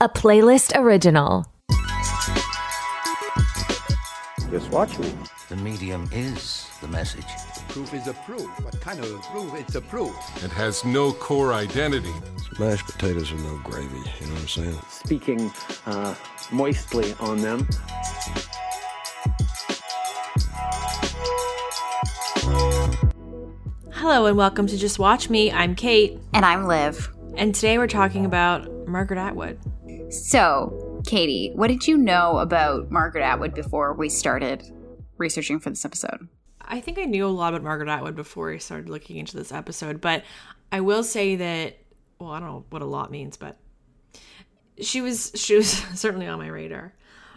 A playlist original. Just watch me. The medium is the message. Proof is a proof. What kind of a proof? It's a proof. It has no core identity. Mashed potatoes are no gravy. You know what I'm saying? Speaking uh, moistly on them. Hello and welcome to Just Watch Me. I'm Kate, And I'm Liv. and today we're talking about Margaret Atwood. So, Katie, what did you know about Margaret Atwood before we started researching for this episode? I think I knew a lot about Margaret Atwood before I started looking into this episode, but I will say that well, I don't know what a lot means, but she was she was certainly on my radar.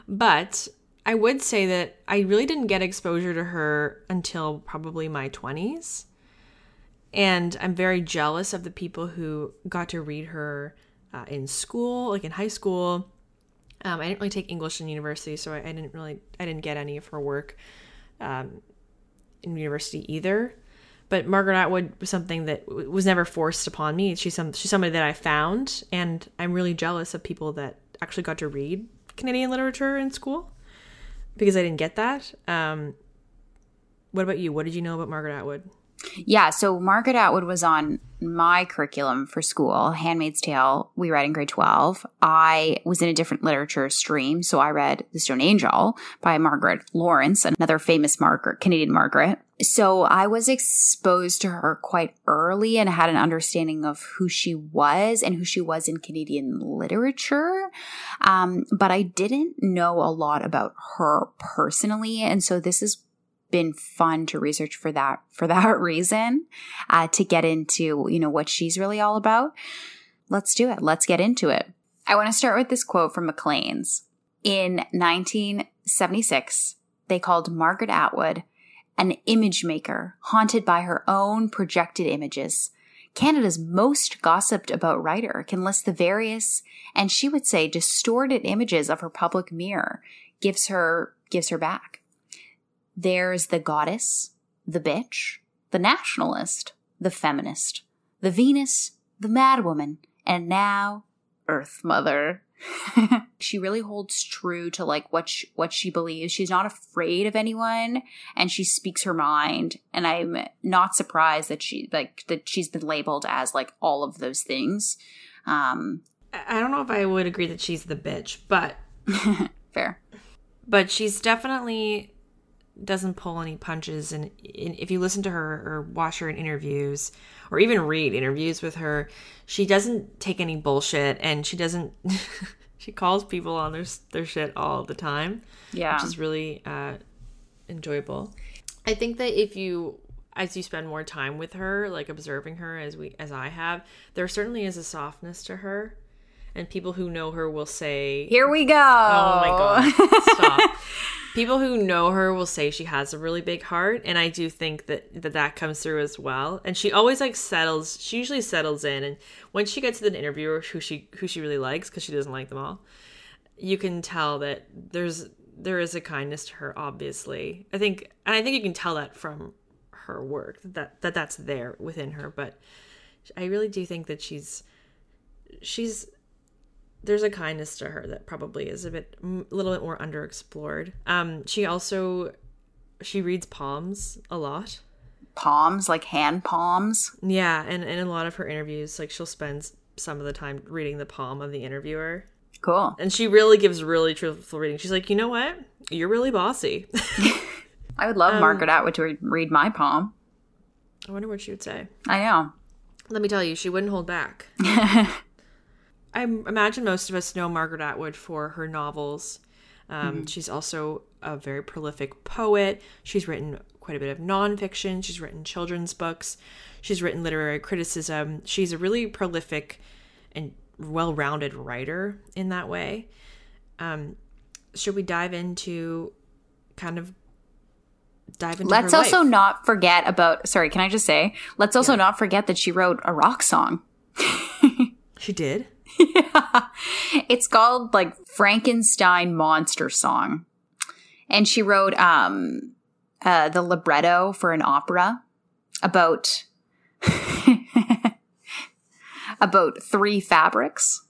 But I would say that I really didn't get exposure to her until probably my 20s. And I'm very jealous of the people who got to read her uh, in school, like in high school. Um, I didn't really take English in university, so I, I didn't really I didn't get any of her work um, in university either. But Margaret Atwood was something that w- was never forced upon me. She's some she's somebody that I found, and I'm really jealous of people that actually got to read Canadian literature in school because I didn't get that. Um, what about you? What did you know about Margaret Atwood? Yeah, so Margaret Atwood was on my curriculum for school, Handmaid's Tale. We read in grade 12. I was in a different literature stream, so I read The Stone Angel by Margaret Laurence, another famous Margaret, Canadian Margaret. So I was exposed to her quite early and had an understanding of who she was and who she was in Canadian literature. Um, but I didn't know a lot about her personally. And so this is been fun to research for that for that reason uh, to get into you know what she's really all about. Let's do it. Let's get into it. I want to start with this quote from maclean's in 1976 they called margaret atwood an image maker haunted by her own projected images. Canada's most gossiped about writer can list the various and she would say distorted images of her public mirror gives her gives her back there's the goddess, the bitch, the nationalist, the feminist, the Venus, the madwoman, and now Earth Mother. she really holds true to like what she, what she believes. She's not afraid of anyone, and she speaks her mind. And I'm not surprised that she like that she's been labeled as like all of those things. Um, I I don't know if I would agree that she's the bitch, but fair. but she's definitely doesn't pull any punches and, if you listen to her or watch her in interviews or even read interviews with her she doesn't take any bullshit and she doesn't she calls people on their their shit all the time Yeah. which is really uh enjoyable i think that if you as you spend more time with her like observing her as we as i have there certainly is a softness to her and people who know her will say Here we go. Oh my god. Stop. People who know her will say she has a really big heart and I do think that that, that comes through as well. And she always like settles she usually settles in and when she gets to the interviewer who she who she really likes cuz she doesn't like them all, you can tell that there's there is a kindness to her obviously. I think and I think you can tell that from her work that that that's there within her, but I really do think that she's she's there's a kindness to her that probably is a bit a little bit more underexplored um she also she reads palms a lot Palms, like hand palms. yeah and, and in a lot of her interviews like she'll spend some of the time reading the palm of the interviewer Cool. and she really gives really truthful reading she's like you know what you're really bossy I would love Um, Margaret Atwood to read my palm. i wonder what she would say I know. let me tell you she wouldn't hold back I imagine most of us know Margaret Atwood for her novels. Um, She's also a very prolific poet. She's written quite a bit of nonfiction. She's written children's books. She's written literary criticism. She's a really prolific and well-rounded writer in that way. Um, should we dive into kind of dive into? Let's also life? not forget about. Sorry, can I just say? Let's also not forget that she wrote a rock song. She did. It's called like Frankenstein Monster Song, and she wrote um uh, the libretto for an opera about about three fabrics.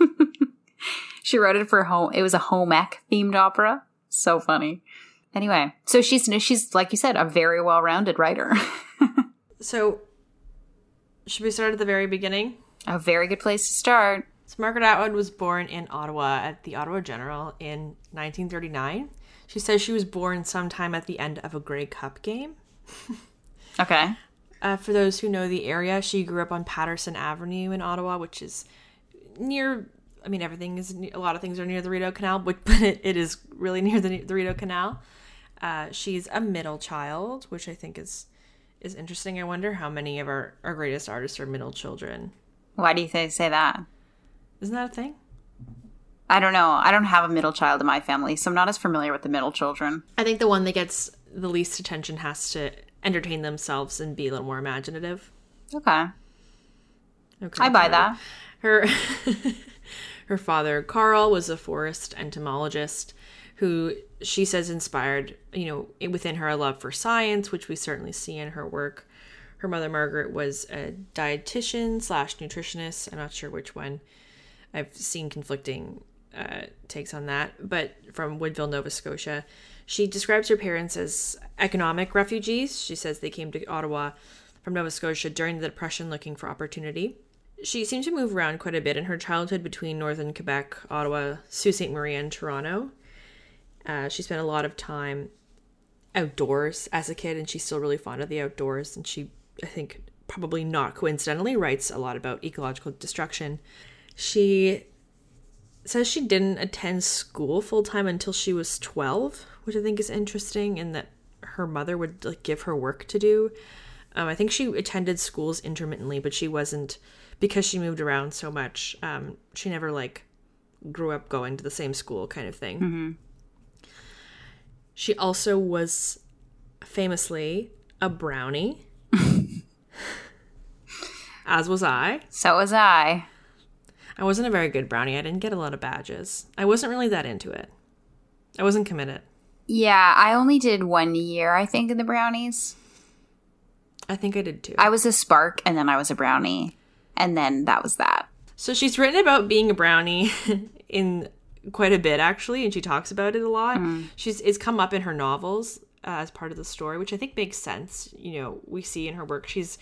she wrote it for home. It was a home ec themed opera. So funny. Anyway, so she's she's like you said, a very well rounded writer. So, should we start at the very beginning? A very good place to start. So Margaret Atwood was born in Ottawa at the Ottawa General in 1939. She says she was born sometime at the end of a Grey Cup game. Okay. Uh, for those who know the area, she grew up on Patterson Avenue in Ottawa, which is near. I mean, everything is a lot of things are near the Rideau Canal, but, but it, it is really near the, the Rideau Canal. Uh, she's a middle child, which I think is is interesting. I wonder how many of our, our greatest artists are middle children. Why do you th- say that? Isn't that a thing? I don't know. I don't have a middle child in my family, so I'm not as familiar with the middle children. I think the one that gets the least attention has to entertain themselves and be a little more imaginative. Okay. Okay. I buy that. Her her father Carl was a forest entomologist who she says inspired, you know, within her a love for science, which we certainly see in her work. Her mother Margaret was a dietitian slash nutritionist. I'm not sure which one. I've seen conflicting uh, takes on that, but from Woodville, Nova Scotia. She describes her parents as economic refugees. She says they came to Ottawa from Nova Scotia during the Depression looking for opportunity. She seemed to move around quite a bit in her childhood between northern Quebec, Ottawa, Sault Ste. Marie, and Toronto. Uh, she spent a lot of time outdoors as a kid, and she's still really fond of the outdoors. And she, I think, probably not coincidentally, writes a lot about ecological destruction. She says she didn't attend school full time until she was 12, which I think is interesting, and that her mother would like give her work to do. Um, I think she attended schools intermittently, but she wasn't because she moved around so much. Um, she never like grew up going to the same school, kind of thing. She also was famously a brownie, as was I. So was I. I wasn't a very good brownie. I didn't get a lot of badges. I wasn't really that into it. I wasn't committed. Yeah, I only did one year, I think, in the brownies. I think I did too. I was a spark and then I was a brownie. And then that was that. So she's written about being a brownie in quite a bit actually, and she talks about it a lot. She's it's come up in her novels uh, as part of the story, which I think makes sense. You know, we see in her work she's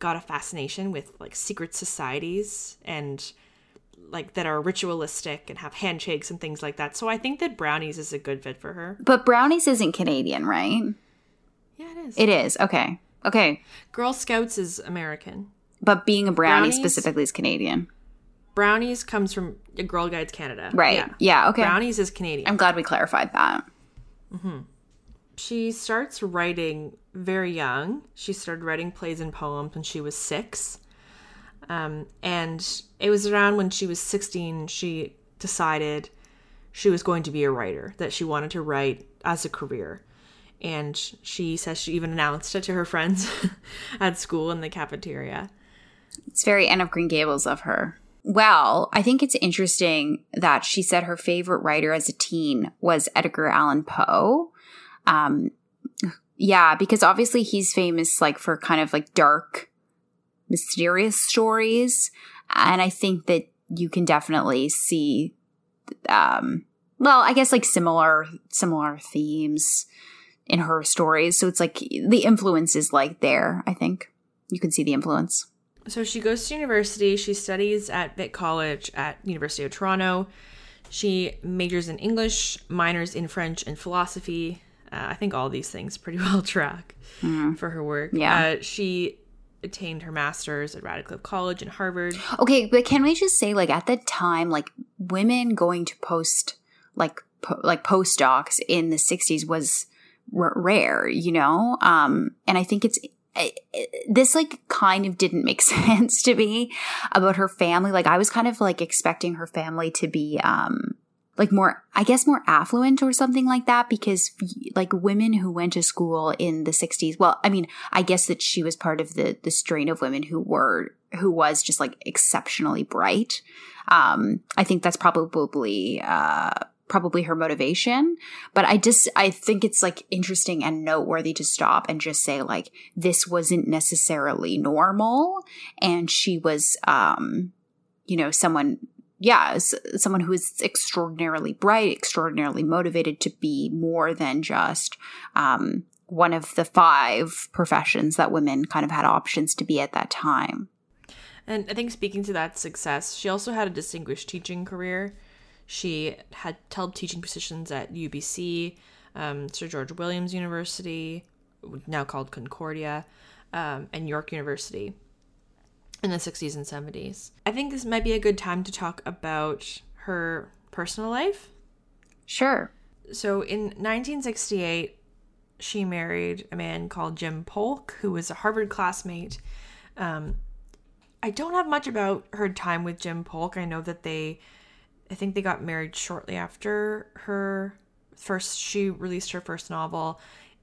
got a fascination with like secret societies and like that are ritualistic and have handshakes and things like that. So I think that brownies is a good fit for her. But brownies isn't Canadian, right? Yeah, it is. It is. Okay. Okay. Girl Scouts is American. But being a brownie Brownies? specifically is Canadian. Brownies comes from Girl Guides Canada. Right. Yeah. Yeah, okay. Brownies is Canadian. I'm glad we clarified that. Mm-hmm. She starts writing very young. She started writing plays and poems when she was six. Um, and it was around when she was 16, she decided she was going to be a writer, that she wanted to write as a career. And she says she even announced it to her friends at school in the cafeteria. It's very Anne of Green Gables of her. Well, I think it's interesting that she said her favorite writer as a teen was Edgar Allan Poe. Um, yeah, because obviously he's famous like for kind of like dark, mysterious stories, and I think that you can definitely see, um, well, I guess like similar similar themes in her stories. So it's like the influence is like there. I think you can see the influence. So she goes to university. She studies at Vic College at University of Toronto. She majors in English, minors in French and philosophy. Uh, I think all these things pretty well track for her work. Yeah. Uh, she attained her master's at Radcliffe College and Harvard. Okay, but can we just say, like, at the time, like, women going to post, like, po- like postdocs in the '60s was r- rare, you know. Um, and I think it's this like kind of didn't make sense to me about her family. Like I was kind of like expecting her family to be um like more I guess more affluent or something like that because like women who went to school in the 60s. Well, I mean, I guess that she was part of the the strain of women who were who was just like exceptionally bright. Um I think that's probably uh probably her motivation but i just i think it's like interesting and noteworthy to stop and just say like this wasn't necessarily normal and she was um you know someone yeah someone who is extraordinarily bright extraordinarily motivated to be more than just um one of the five professions that women kind of had options to be at that time And I think speaking to that success, she also had a distinguished teaching career. She had held teaching positions at UBC, um, Sir George Williams University, now called Concordia, um, and York University in the 60s and 70s. I think this might be a good time to talk about her personal life. sure So in 1968, she married a man called Jim Polk, who was a Harvard classmate. Um, I don't have much about her time with Jim Polk. I know that they, I think they got married shortly after her first. She released her first novel,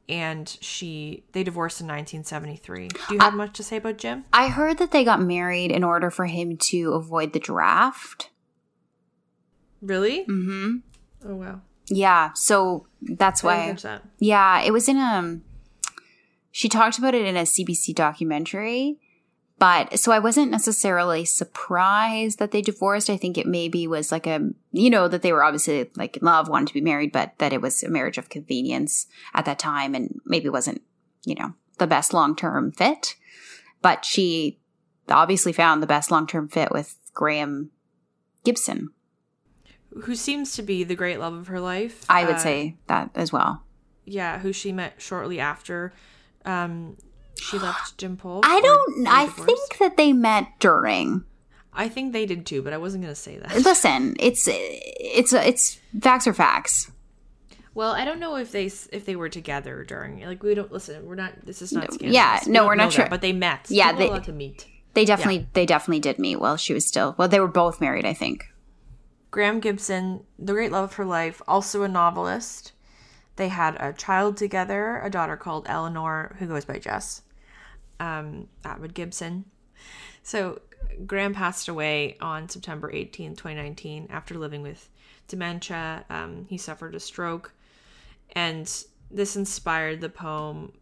and she they divorced in 1973. Do you have much to say about Jim? i heard that they got married in order for him to avoid the draft Really? mm-hmm Oh wow. yeah so that's I why. Yeah, it was in a. She talked about it in a CBC documentary, but so I wasn't necessarily surprised that they divorced. I think it maybe was like a, you know, that they were obviously like in love, wanted to be married, but that it was a marriage of convenience at that time and maybe wasn't, you know, the best long term fit. But she obviously found the best long term fit with Graeme Gibson. Who seems to be the great love of her life? I would Uh, say that as well. yeah, who she met shortly after um, she left Jim Polk. I don't. I divorced. think that they met during. I think they did too, but I wasn't gonna say that. Listen, it's it's it's facts are facts. Well, I don't know if they if they were together during like we don't listen. We're not. This is not. No, scandalous. yeah, We no, we're not sure. that, but they met. Yeah, People they- allowed to meet. They definitely they definitely did meet while she was still well. They were both married, I think. Graeme Gibson, the great love of her life, also a novelist. They had a child together, a daughter called Eleanor, who goes by Jess. Um, Atwood Gibson. So Graeme passed away on September 18, 2019, after living with dementia. Um, he suffered a stroke, and this inspired the poem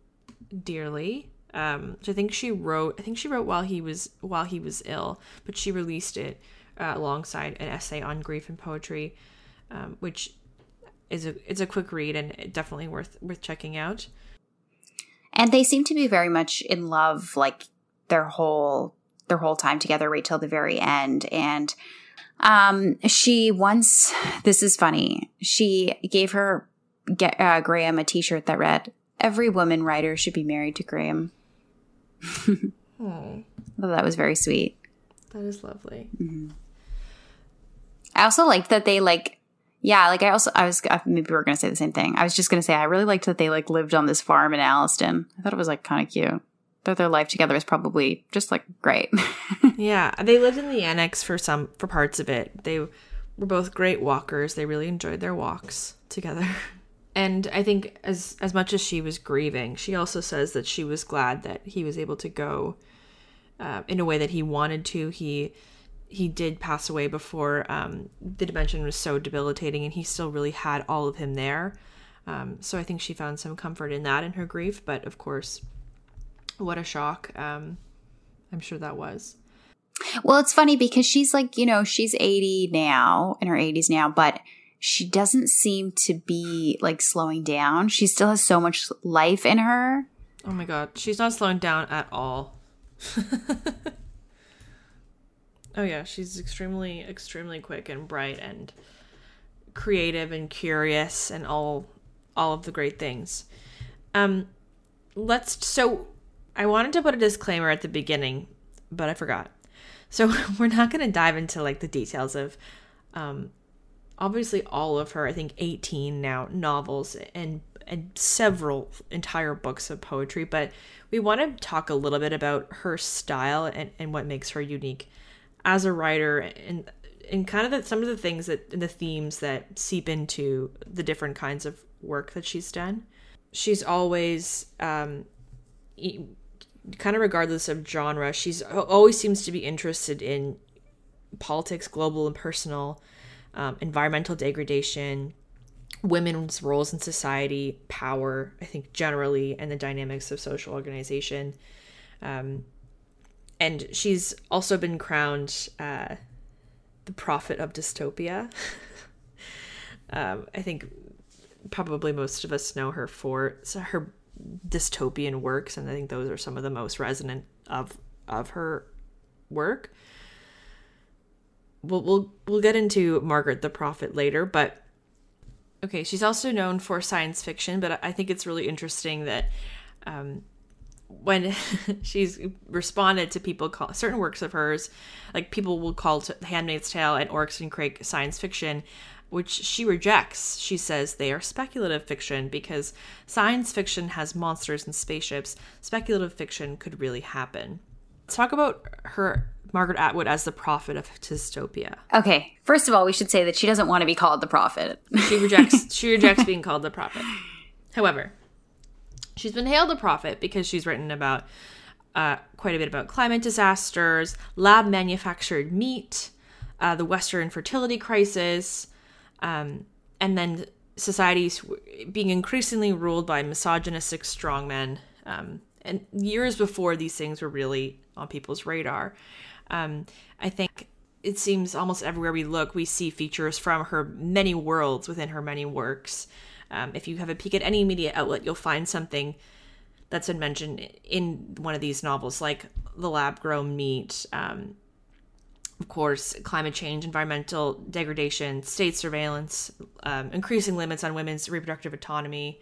"Dearly," um, which I think she wrote. I think she wrote while he was while he was ill, but she released it uh, alongside an essay on grief and poetry, um, which is a it's a quick read and definitely worth worth checking out. And they seem to be very much in love, like their whole their whole time together, right till the very end. And um, she once this is funny. She gave her get, uh, Graeme a T-shirt that read, "Every woman writer should be married to Graeme." Oh, that was very sweet. that is lovely. I also liked that they like, yeah, like I also I was maybe we are gonna say the same thing. I was just gonna say I really liked that they like lived on this farm in Alliston. I thought it was like kind of cute. That their life together was probably just like great. Yeah, they lived in the annex for some for parts of it. They were both great walkers. They really enjoyed their walks together. And I think as as much as she was grieving, she also says that she was glad that he was able to go uh, in a way that he wanted to. He he did pass away before um, the dementia was so debilitating, and he still really had all of him there. Um, so I think she found some comfort in that in her grief. But of course, what a shock! Um, I'm sure that was. well, it's funny because she's like, you know, she's 80 now, in her 80s now, but she doesn't seem to be like slowing down. She still has so much life in her. Oh my god, she's not slowing down at all. oh yeah, she's extremely extremely quick and bright and creative and curious and all all of the great things. Um let's so I wanted to put a disclaimer at the beginning, but I forgot. So we're not going to dive into like the details of um obviously all of her, I think 18 now novels and and several entire books of poetry, but we want to talk a little bit about her style and, and what makes her unique as a writer and and kind of the, some of the things that the themes that seep into the different kinds of work that she's done. She's always um, kind of regardless of genre, she's always seems to be interested in politics, global and personal, um, environmental degradation, women's roles in society, power, I think generally, and the dynamics of social organization. Um, and she's also been crowned uh, the prophet of dystopia. um, I think probably most of us know her for her dystopian works, and I think those are some of the most resonant of of her work. We'll we'll we'll get into Margaret the Prophet later, but okay, she's also known for science fiction, but I think it's really interesting that um, when she's responded to people call certain works of hers, like people will call to *Handmaid's Tale* and *Oryx and Crake* science fiction, which she rejects. She says they are speculative fiction because science fiction has monsters and spaceships. Speculative fiction could really happen. Let's talk about her Margaret Atwood as the prophet of dystopia. Okay, first of all, we should say that she doesn't want to be called the prophet. She rejects she rejects being called the prophet. However, she's been hailed a prophet because she's written about uh, quite a bit about climate disasters, lab manufactured meat, uh, the Western fertility crisis, um, and then societies being increasingly ruled by misogynistic strongmen. Um, and years before these things were really on people's radar, um, I think it seems almost everywhere we look, we see features from her many worlds within her many works. Um, if you have a peek at any media outlet, you'll find something that's been mentioned in one of these novels, like the lab grown meat, um, of course, climate change, environmental degradation, state surveillance, um, increasing limits on women's reproductive autonomy,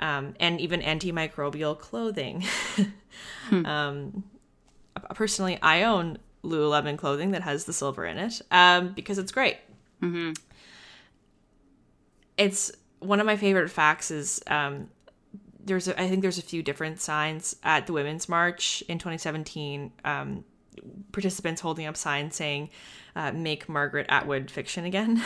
um, and even antimicrobial clothing. hmm. um, personally, I own Lululemon clothing that has the silver in it um, because it's great. Mm-hmm. It's one of my favorite facts is um, there's a, I think there's a few different signs at the Women's March in 2017 um, participants holding up signs saying, uh, make Margaret Atwood fiction again.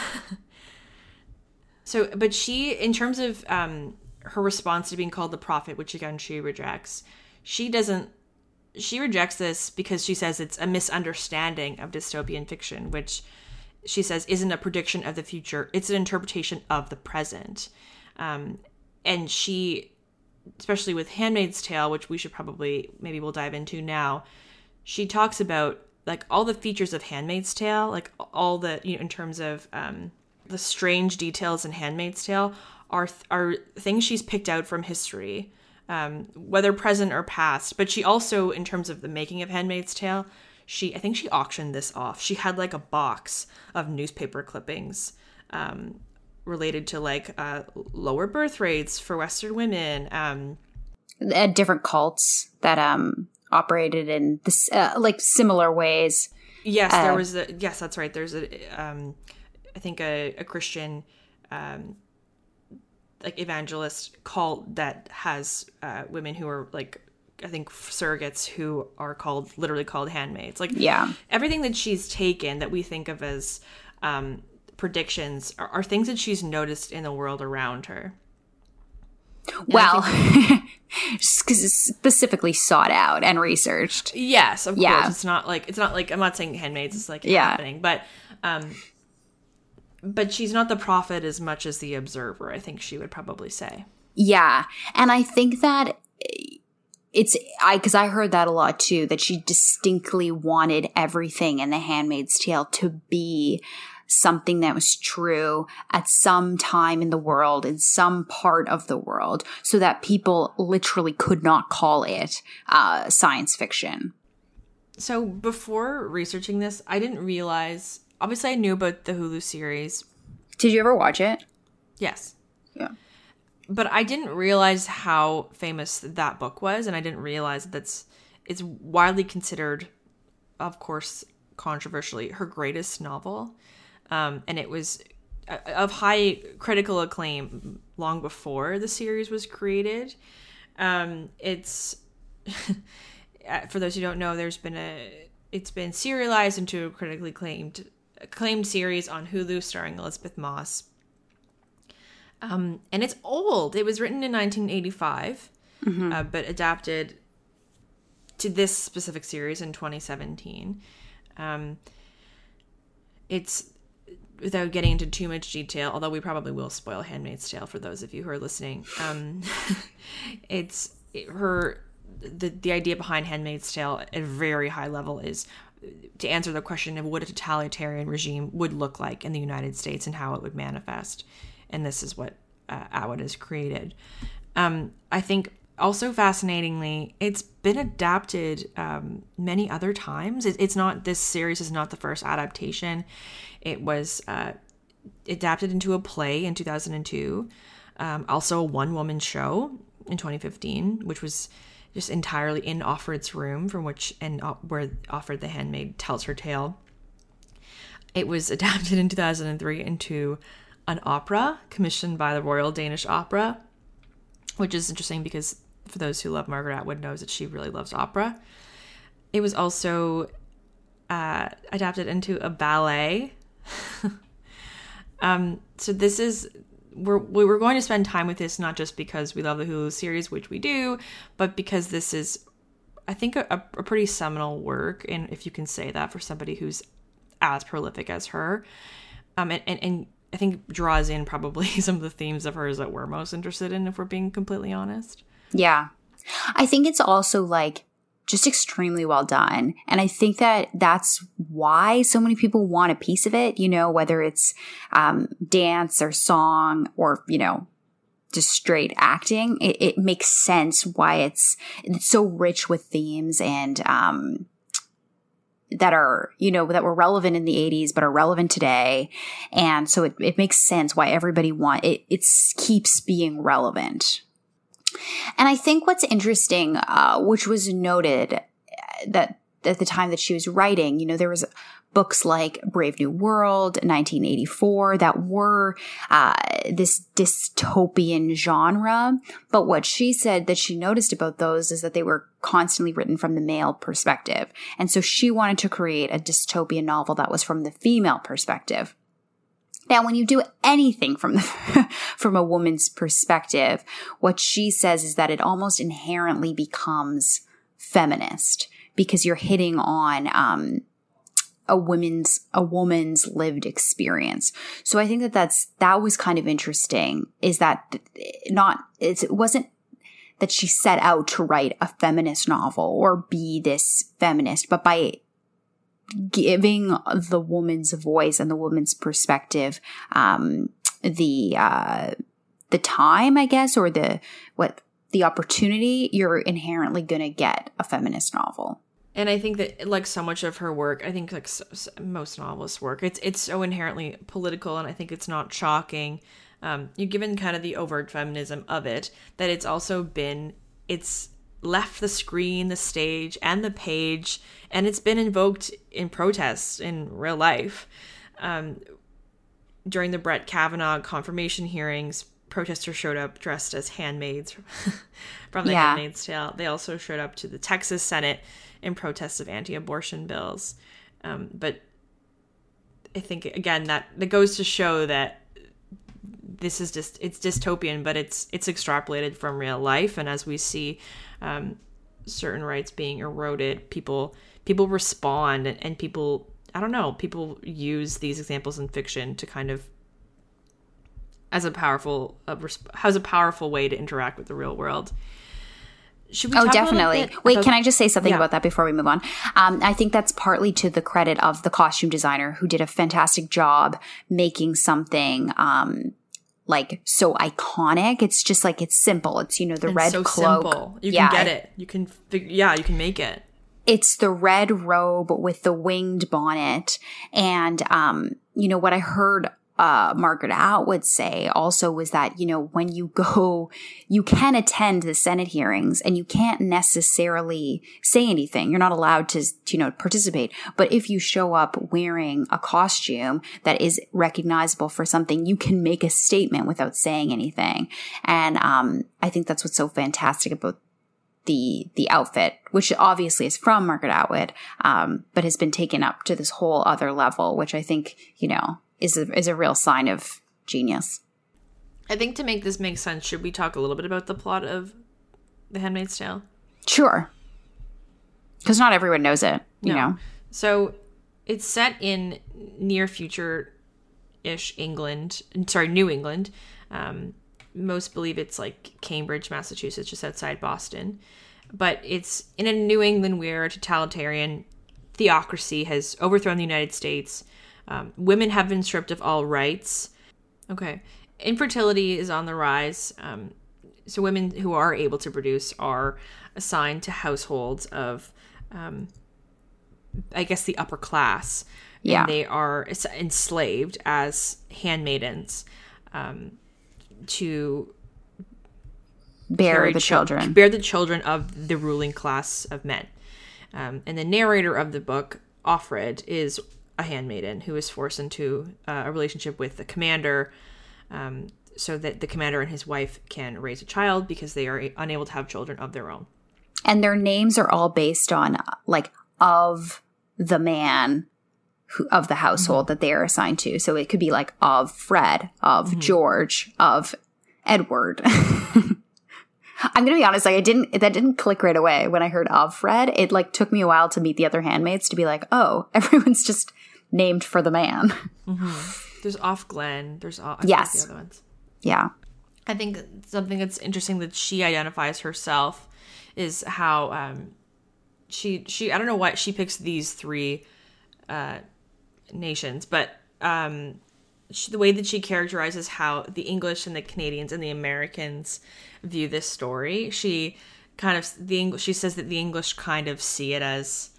so, but she, in terms of um, her response to being called the prophet, which again she rejects, she doesn't, she rejects this because she says it's a misunderstanding of dystopian fiction, which she says isn't a prediction of the future, it's an interpretation of the present. Um, and she, especially with Handmaid's Tale, which we should probably, maybe we'll dive into now, she talks about like all the features of Handmaid's Tale, like all the you know in terms of um, the strange details in Handmaid's Tale are are things she's picked out from history, um, whether present or past. But she also, in terms of the making of Handmaid's Tale, she I think she auctioned this off. She had like a box of newspaper clippings. Um, related to like uh, lower birth rates for Western women, um, uh, different cults that um operated in this uh, like similar ways. Yes, uh, there was a yes, that's right. There's a um I think a, a Christian um like evangelist cult that has uh women who are like I think surrogates who are called literally called handmaids. Like yeah, everything that she's taken that we think of as um, predictions are, are, things that she's noticed in the world around her. Well, specifically sought out and researched. Yes, of yeah. course. It's not like it's not like I'm not saying handmaids is like yeah. happening, but um but she's not the prophet as much as the observer, I think she would probably say. Yeah. And I think that it's I because I heard that a lot too, that she distinctly wanted everything in the handmaid's tale to be something that was true at some time in the world, in some part of the world, so that people literally could not call it uh, science fiction. So before researching this, I didn't realize. Obviously, I knew about the Hulu series. Did you ever watch it? Yes. Yeah. But I didn't realize how famous that book was, and I didn't realize that's it's widely considered, of course, controversially, her greatest novel. Um, and it was of high critical acclaim long before the series was created. Um, it's for those who don't know, there's been a it's been serialized into a critically acclaimed acclaimed series on Hulu starring Elisabeth Moss. Um, and it's old. It was written in 1985, Mm-hmm. uh, but adapted to this specific series in 2017. Um, it's without getting into too much detail, although we probably will spoil Handmaid's Tale for those of you who are listening. Um, it's it- her the the idea behind Handmaid's Tale at a very high level is to answer the question of what a totalitarian regime would look like in the United States and how it would manifest, and this is what uh, Atwood has created. Um, I think also fascinatingly, it's been adapted um, many other times. It, it's not this series is not the first adaptation. It was uh, adapted into a play in 2002, um, also a one woman show in 2015, which was just entirely in Offred's room, from which and uh, where Offred the handmaid tells her tale. It was adapted in 2003 into an opera commissioned by the Royal Danish Opera, which is interesting because for those who love Margaret Atwood knows that she really loves opera. It was also uh, adapted into a ballet. um, so this is we're we we're going to spend time with this not just because we love the Hulu series, which we do, but because this is, I think, a, a pretty seminal work, and if you can say that for somebody who's as prolific as her, um, and, and, and I think draws in probably some of the themes of hers that we're most interested in, if we're being completely honest. Yeah. I think it's also like just extremely well done. And I think that that's why so many people want a piece of it, you know, whether it's um, dance or song or, you know, just straight acting. It, it makes sense why it's, it's so rich with themes and, um, that are, you know, that were relevant in the 80s, but are relevant today. And so it, it makes sense why everybody want it, it keeps being relevant. And I think what's interesting, uh, which was noted uh, that at the time that she was writing, you know, there was books like Brave New World, 1984, that were uh, this dystopian genre. But what she said that she noticed about those is that they were constantly written from the male perspective. And so she wanted to create a dystopian novel that was from the female perspective. Now, when you do anything from the, from a woman's perspective, what she says is that it almost inherently becomes feminist because you're hitting on, um, a woman's, a woman's lived experience. So I think that that's, that was kind of interesting is that not, it wasn't that she set out to write a feminist novel or be this feminist, but by giving the woman's voice and the woman's perspective um, the uh, the time, I guess, or the what the opportunity, you're inherently going to get a feminist novel. And I think that, like so much of her work, I think like so, so- most novelists' work, it's it's so inherently political, and I think it's not shocking. Um, you given kind of the overt feminism of it, that it's also been it's left the screen, the stage, and the page, and it's been invoked in protests in real life. Um, during the Brett Kavanaugh confirmation hearings, protesters showed up dressed as handmaids from the Yeah. Handmaid's Tale. They also showed up to the Texas Senate in protest of anti-abortion bills. Um, but I think again that that goes to show that this is just it's dystopian, but it's it's extrapolated from real life, and as we see um, certain rights being eroded, people people respond, and, and people I don't know people use these examples in fiction to kind of as a powerful has a powerful way to interact with the real world. Should we Oh, talk definitely. Wait, about- can I just say something Yeah. about that before we move on? Um, I think that's partly to the credit of the costume designer who did a fantastic job making something um, like so iconic. It's just like it's simple. It's you know the And red so cloak. simple. You yeah, can get it. You can figure. Yeah, you can make it. it's the red robe with the winged bonnet and um you know what i heard uh, Margaret Atwood say also was that, you know, when you go, you can attend the Senate hearings and you can't necessarily say anything. You're not allowed to, to, you know, participate. But if you show up wearing a costume that is recognizable for something, you can make a statement without saying anything. And, um, I think that's what's so fantastic about the the outfit, which obviously is from Margaret Atwood, um, but has been taken up to this whole other level, which I think you know is a, is a real sign of genius. I think to make this make sense, should we talk a little bit about the plot of The Handmaid's Tale? Sure, because not everyone knows it. You No. know, So it's set in near future ish England, sorry, New England. Um, most believe it's like Cambridge, Massachusetts, just outside Boston. But it's in a New England where a totalitarian theocracy has overthrown the United States. Um, women have been stripped of all rights. Okay. Infertility is on the rise. Um, so women who are able to produce are assigned to households of um, I guess the upper class. Yeah. And they are enslaved as handmaidens um, to bear the chil- children. bear the children of the ruling class of men. Um, and the narrator of the book, Offred, is a handmaiden who is forced into uh, a relationship with the commander um, so that the commander and his wife can raise a child because they are unable to have children of their own. and their names are all based on like of the man who, of the household that they are assigned to. So it could be like of Fred, of George, of Edward. I'm gonna be honest, like I didn't that didn't click right away when I heard of Fred. It like took me a while to meet the other handmaids to be like, oh, everyone's just named for the man. There's Ofglen. There's off, Yes. the other ones. yeah. I think something that's interesting that she identifies herself is how um, she she I don't know why she picks these three uh, nations, but um, she, the way that she characterizes how the English and the Canadians and the Americans view this story, she kind of the English she says that the English kind of see it as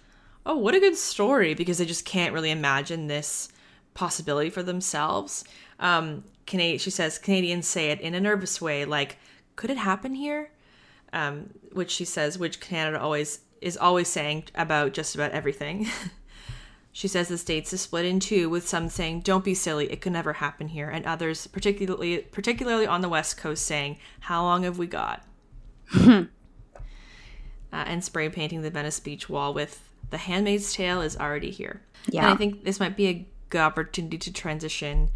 oh what a good story because they just can't really imagine this possibility for themselves. Um, she says Canadians say it in a nervous way, like, could it happen here? Um, which she says, which Canada always is always saying about just about everything. she says the states is split in two, with some saying, "Don't be silly, it could never happen here," and others, particularly particularly on the west coast, saying, "How long have we got?" uh, and spray painting the Venice beach wall with "The Handmaid's Tale is already here." Yeah. and I think this might be a good opportunity to transition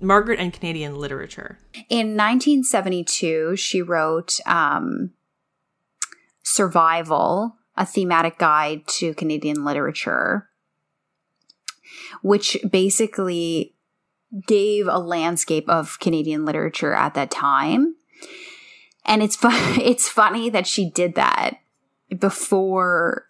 Margaret and Canadian literature. In 1972, she wrote um, Survival, a thematic guide to Canadian literature, which basically gave a landscape of Canadian literature at that time. And it's fun- it's funny that she did that before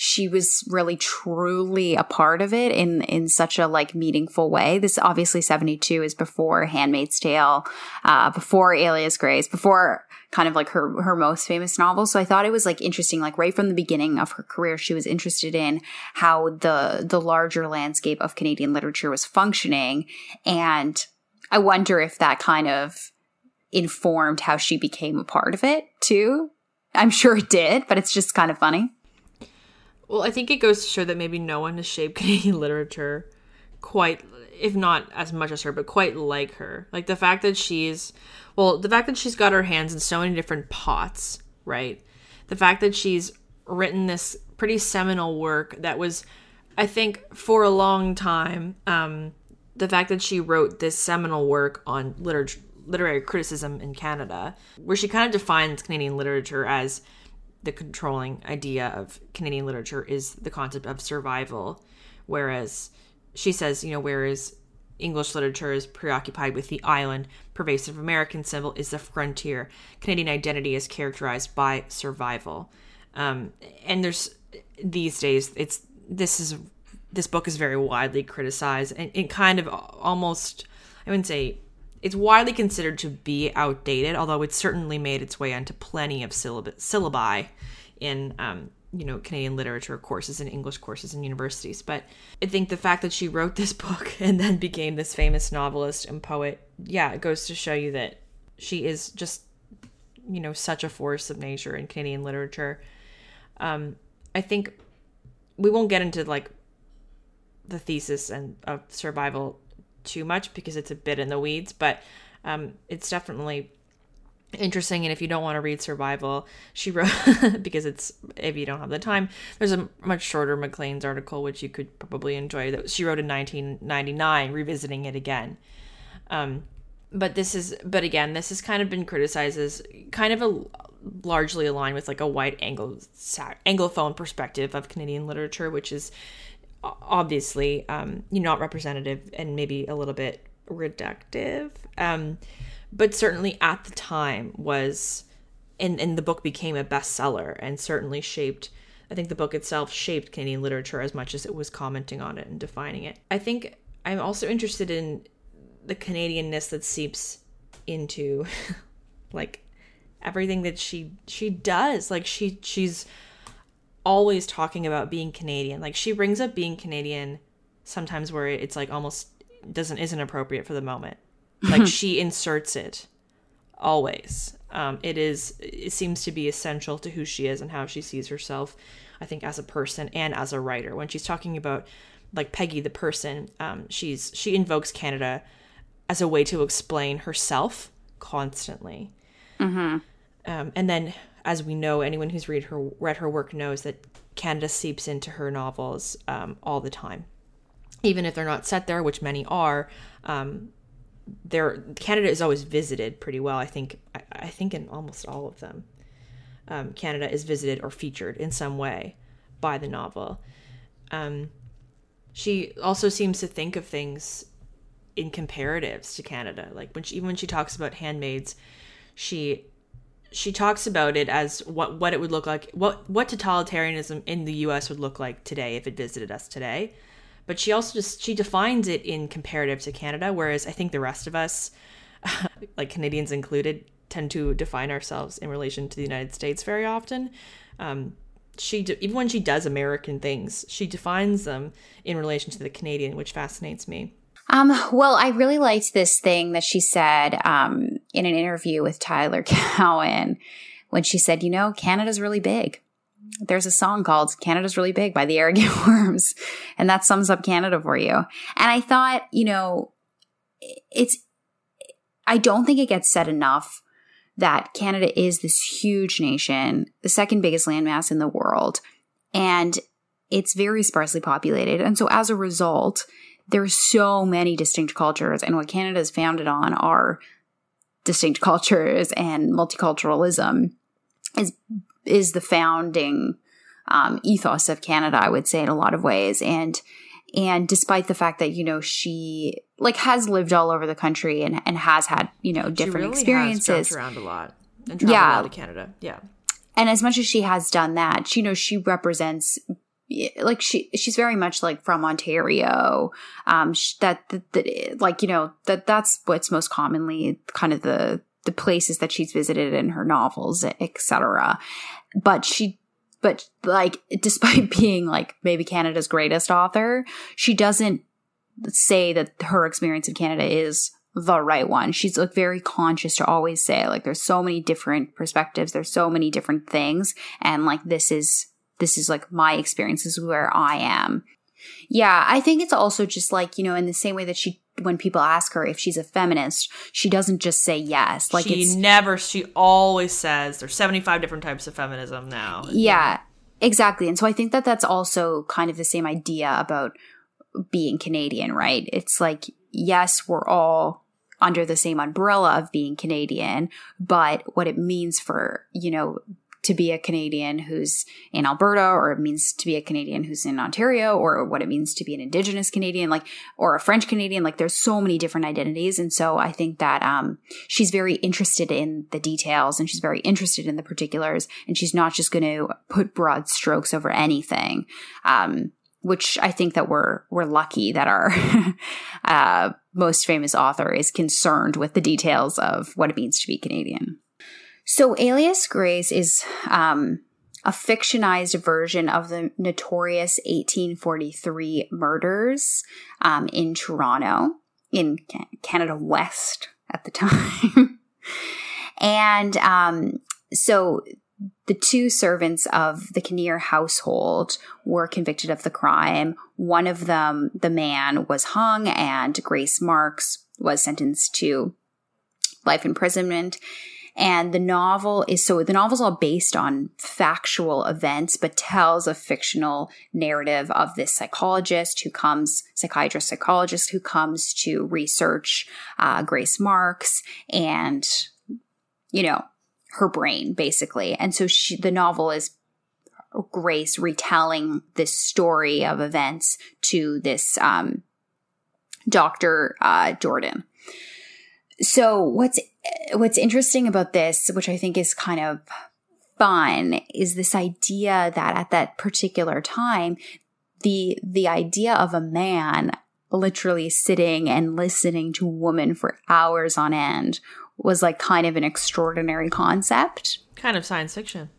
she was really truly a part of it in in such a like meaningful way. This obviously 72 is before Handmaid's Tale, uh, before Alias Grace, before kind of like her her most famous novel. So I thought it was like interesting, like right from the beginning of her career, she was interested in how the the larger landscape of Canadian literature was functioning. And I wonder if that kind of informed how she became a part of it too. I'm sure it did, but it's just kind of funny. Well, I think it goes to show that maybe no one has shaped Canadian literature quite, if not as much as her, but quite like her. Like the fact that she's, well, the fact that she's got her hands in so many different pots, right? The fact that she's written this pretty seminal work that was, I think, for a long time, um, the fact that she wrote this seminal work on literary criticism in Canada, where she kind of defines Canadian literature as the controlling idea of Canadian literature is the concept of survival, whereas she says, you know, whereas English literature is preoccupied with the island, pervasive American symbol is the frontier. Canadian identity is characterized by survival. Um, and there's these days, it's this is this book is very widely criticized and it kind of almost I wouldn't say it's widely considered to be outdated, although it's certainly made its way onto plenty of syllab- syllabi in um, you know Canadian literature courses and English courses in universities. But I think the fact that she wrote this book and then became this famous novelist and poet, yeah, it goes to show you that she is just you know such a force of nature in Canadian literature. Um, I think we won't get into like the thesis and of survival too much because it's a bit in the weeds, but um, it's definitely interesting. And if you don't want to read survival she wrote because it's if you don't have the time there's a much shorter Maclean's article which you could probably enjoy that she wrote in 1999 revisiting it again. Um but this is but again this has kind of been criticized as kind of a largely aligned with like a white anglo anglophone perspective of canadian literature which is obviously um you not representative and maybe a little bit reductive um but certainly at the time was and and the book became a bestseller and certainly shaped I think the book itself shaped Canadian literature as much as it was commenting on it and defining it. I think I'm also interested in the Canadianness that seeps into like everything that she she does. Like she she's always talking about being Canadian. Like she brings up being Canadian sometimes where it's like almost doesn't isn't appropriate for the moment like she inserts it always um, it is it seems to be essential to who she is and how she sees herself i think as a person and as a writer when she's talking about like peggy the person um, she's she invokes canada as a way to explain herself constantly mm-hmm. um, and then as we know anyone who's read her read her work knows that canada seeps into her novels um, all the time even if they're not set there which many are um, there Canada is always visited pretty well. I think I, I think in almost all of them, um, Canada is visited or featured in some way by the novel. Um, she also seems to think of things in comparatives to Canada. Like when she, even when she talks about handmaids, she she talks about it as what what it would look like, what what totalitarianism in the U.S. would look like today if it visited us today but she also just she defines it in comparative to Canada, whereas I think the rest of us, like Canadians included, tend to define ourselves in relation to the United States very often. Um, she even when she does American things, she defines them in relation to the Canadian, which fascinates me. Um, well, I really liked this thing that she said um, in an interview with Tyler Cowen when she said, "You know, Canada's really big." there's a song called Canada's Really Big by the Arrogant Worms, and that sums up Canada for you. And I thought, you know, it's, I don't think it gets said enough that Canada is this huge nation, the second biggest landmass in the world, and it's very sparsely populated. And so as a result, there's so many distinct cultures, and what Canada is founded on are distinct cultures and multiculturalism is is the founding um, ethos of Canada, I would say, in a lot of ways. And and despite the fact that you know she like has lived all over the country and and has had you know different really experiences around a lot and traveled yeah. to Canada, yeah. And as much as she has done that, you know, she represents like she she's very much like from Ontario. Um, that, that, that like you know that that's what's most commonly kind of the the places that she's visited in her novels, etc but she but like despite being like maybe Canada's greatest author, she doesn't say that her experience of Canada is the right one. She's like very conscious to always say like there's so many different perspectives, there's so many different things and like this is this is like my experience this is where I am. Yeah, I think it's also just like, you know, in the same way that she when people ask her if she's a feminist, she doesn't just say yes. Like she never. She always says there's 75 different types of feminism now. Yeah, exactly. And so I think that that's also kind of the same idea about being Canadian, right? It's like yes, we're all under the same umbrella of being Canadian, but what it means for you know to be a Canadian who's in Alberta, or it means to be a Canadian who's in Ontario, or what it means to be an Indigenous Canadian, like, or a French Canadian. Like, there's so many different identities. And so I think that um, she's very interested in the details and she's very interested in the particulars. And she's not just going to put broad strokes over anything. Um, which I think that we're we're lucky that our uh, most famous author is concerned with the details of what it means to be Canadian. So, Alias Grace is um, a fictionized version of the notorious 1843 murders um, in Toronto, in Canada West at the time. and um, so the two servants of the Kinnear household were convicted of the crime. One of them, the man, was hung, and Grace Marks was sentenced to life imprisonment. And the novel is so the novel's all based on factual events, but tells a fictional narrative of this psychologist who comes, psychiatrist, psychologist who comes to research uh, Grace Marks and, you know, her brain basically. And so she, the novel is Grace retelling this story of events to this um, Dr. Uh, Jordan. So what's what's interesting about this, which I think is kind of fun, is this idea that at that particular time, the the idea of a man literally sitting and listening to a woman for hours on end was like kind of an extraordinary concept. Kind of science fiction.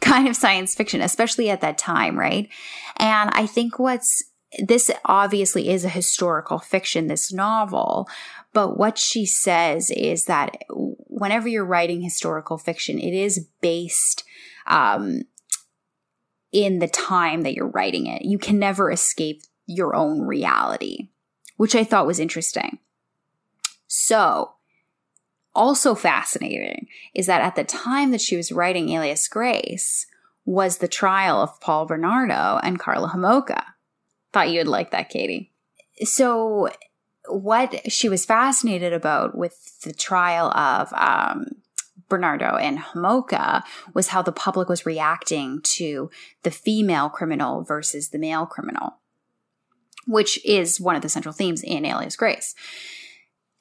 Kind of science fiction, especially at that time, right? And I think what's this obviously is a historical fiction, this novel, but what she says is that whenever you're writing historical fiction, it is based um, in the time that you're writing it. You can never escape your own reality, which I thought was interesting. So, also fascinating is that at the time that she was writing Alias Grace was the trial of Paul Bernardo and Karla Homolka. Thought you would like that, Katie. So what she was fascinated about with the trial of um, Bernardo and Homolka was how the public was reacting to the female criminal versus the male criminal, which is one of the central themes in Alias Grace.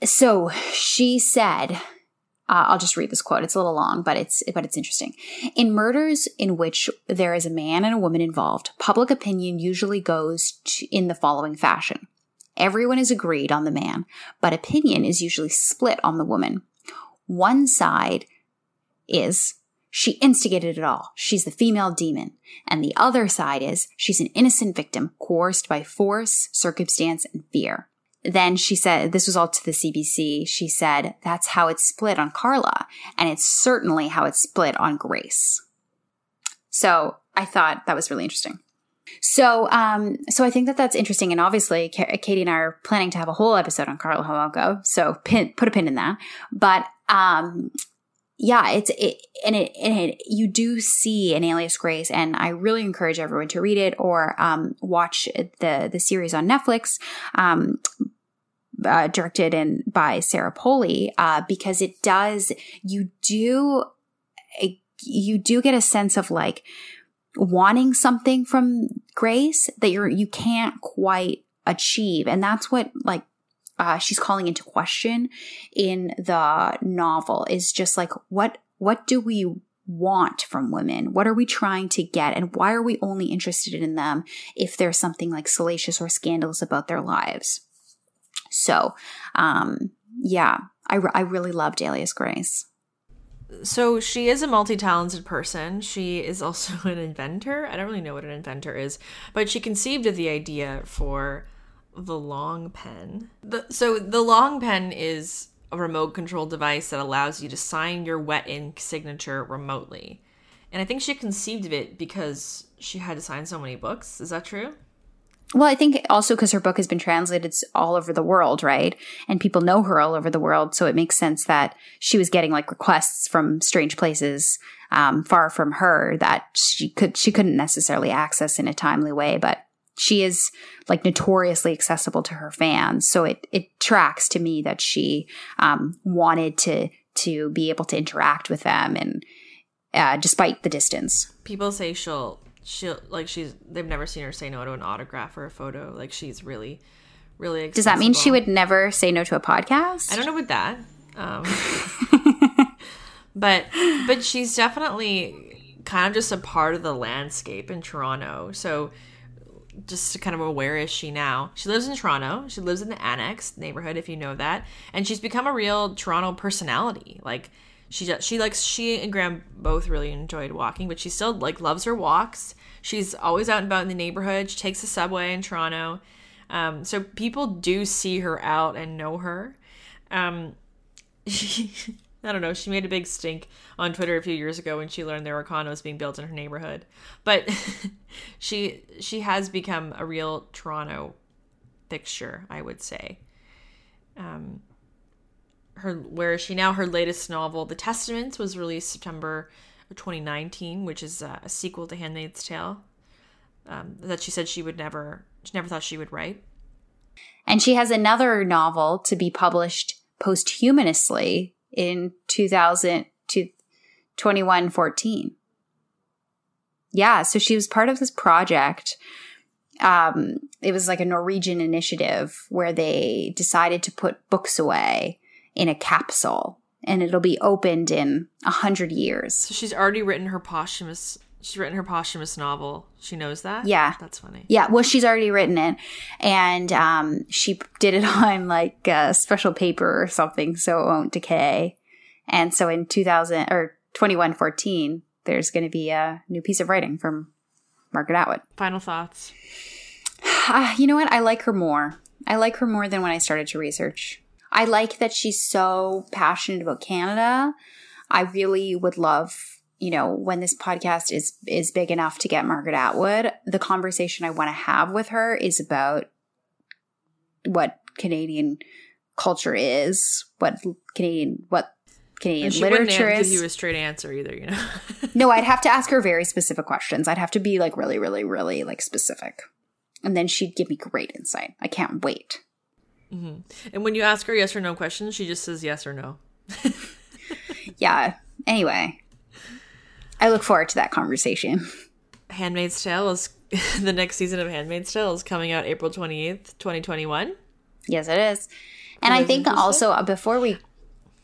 So she said, uh, I'll just read this quote. It's a little long, but it's but it's interesting. In murders in which there is a man and a woman involved, public opinion usually goes to, in the following fashion: Everyone is agreed on the man, but opinion is usually split on the woman. One side is she instigated it all. She's the female demon. And the other side is she's an innocent victim coerced by force, circumstance, and fear. Then she said, this was all to the CBC. She said, that's how it's split on Karla. And it's certainly how it's split on Grace. So I thought that was really interesting. So, um, so I think that that's interesting. And obviously, Katie and I are planning to have a whole episode on Karla Homolka. So pin, put a pin in that. But, um, yeah, it's it, and it, and it you do see an Alias Grace, and I really encourage everyone to read it or um, watch the the series on Netflix, um, uh, directed and by Sarah Polley, uh, because it does you do you do get a sense of like wanting something from grace that you're you can't quite achieve. And that's what like uh, she's calling into question in the novel is just like what what do we want from women? What are we trying to get? And why are we only interested in them if there's something like salacious or scandalous about their lives? So um yeah i, I really loved alias grace so she is a multi-talented person. She is also an inventor. I don't really know what an inventor is, but she conceived of the idea for the long pen. The, so the long pen is a remote control device that allows you to sign your wet ink signature remotely. And I think she conceived of it because she had to sign so many books. Is that true? Well, I think also because her book has been translated all over the world, right? And people know her all over the world. So it makes sense that she was getting like requests from strange places um, far from her that she could she couldn't necessarily access in a timely way. But she is like notoriously accessible to her fans. So it it tracks to me that she um, wanted to to be able to interact with them and uh, despite the distance. People say she'll she'll like she's they've never seen her say no to an autograph or a photo. Like she's really, really. Accessible. Does that mean she would never say no to a podcast? I don't know about that. Um, but but she's definitely kind of just a part of the landscape in Toronto. So just kind of where is she now? She lives in Toronto. She lives in the Annex neighborhood, if you know that, and she's become a real Toronto personality. Like she does, she likes she and Graeme both really enjoyed walking, but she still like loves her walks. She's always out and about in the neighborhood. She takes the subway in Toronto. Um, so people do see her out and know her. Um, she, I don't know. She made a big stink on Twitter a few years ago when she learned there were condos being built in her neighborhood. But she she has become a real Toronto fixture, I would say. Um, her where is she now? Her latest novel, The Testaments, was released September 2019, which is uh, a sequel to Handmaid's Tale. Um, that she said she would never, she never thought she would write. And she has another novel to be published posthumously in 2000 to 2114. Yeah, so she was part of this project. Um, it was like a Norwegian initiative where they decided to put books away in a capsule and it'll be opened in a hundred years. So she's already written her posthumous. She's written her posthumous novel. She knows that. Yeah, that's funny. Yeah, well, she's already written it, and um, she did it on like a special paper or something, so it won't decay. And so in 2000 or 2114, there's going to be a new piece of writing from Margaret Atwood. Final thoughts. Uh, you know what? I like her more. I like her more than when I started to research. I like that she's so passionate about Canada. I really would love, you know, when this podcast is is big enough to get Margaret Atwood, the conversation I want to have with her is about what Canadian culture is, what Canadian what Canadian And she literature wouldn't is. give you a straight answer either, you know. no, I'd have to ask her very specific questions. I'd have to be like really, really, really like specific. And then she'd give me great insight. I can't wait. Hmm And when you ask her yes or no questions, she just says yes or no. Yeah. Anyway, I look forward to that conversation. Handmaid's Tale is the next season of Handmaid's Tale is coming out April 28th, 2021. Yes, it is. And I think also uh, before we,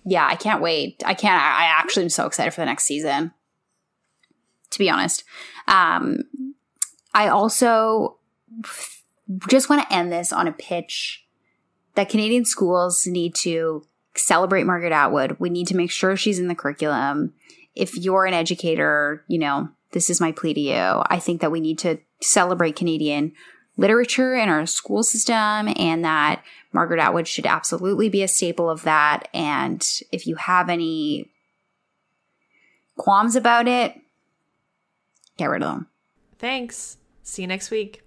yeah, I can't wait. I can't. I, actually am so excited for the next season. To be honest, um, I also just want to end this on a pitch that Canadian schools need to celebrate Margaret Atwood. We need to make sure she's in the curriculum. If you're an educator, you know this is my plea to you. I think that we need to celebrate Canadian literature in our school system and that Margaret Atwood should absolutely be a staple of that. And if you have any qualms about it, get rid of them. Thanks. See you next week.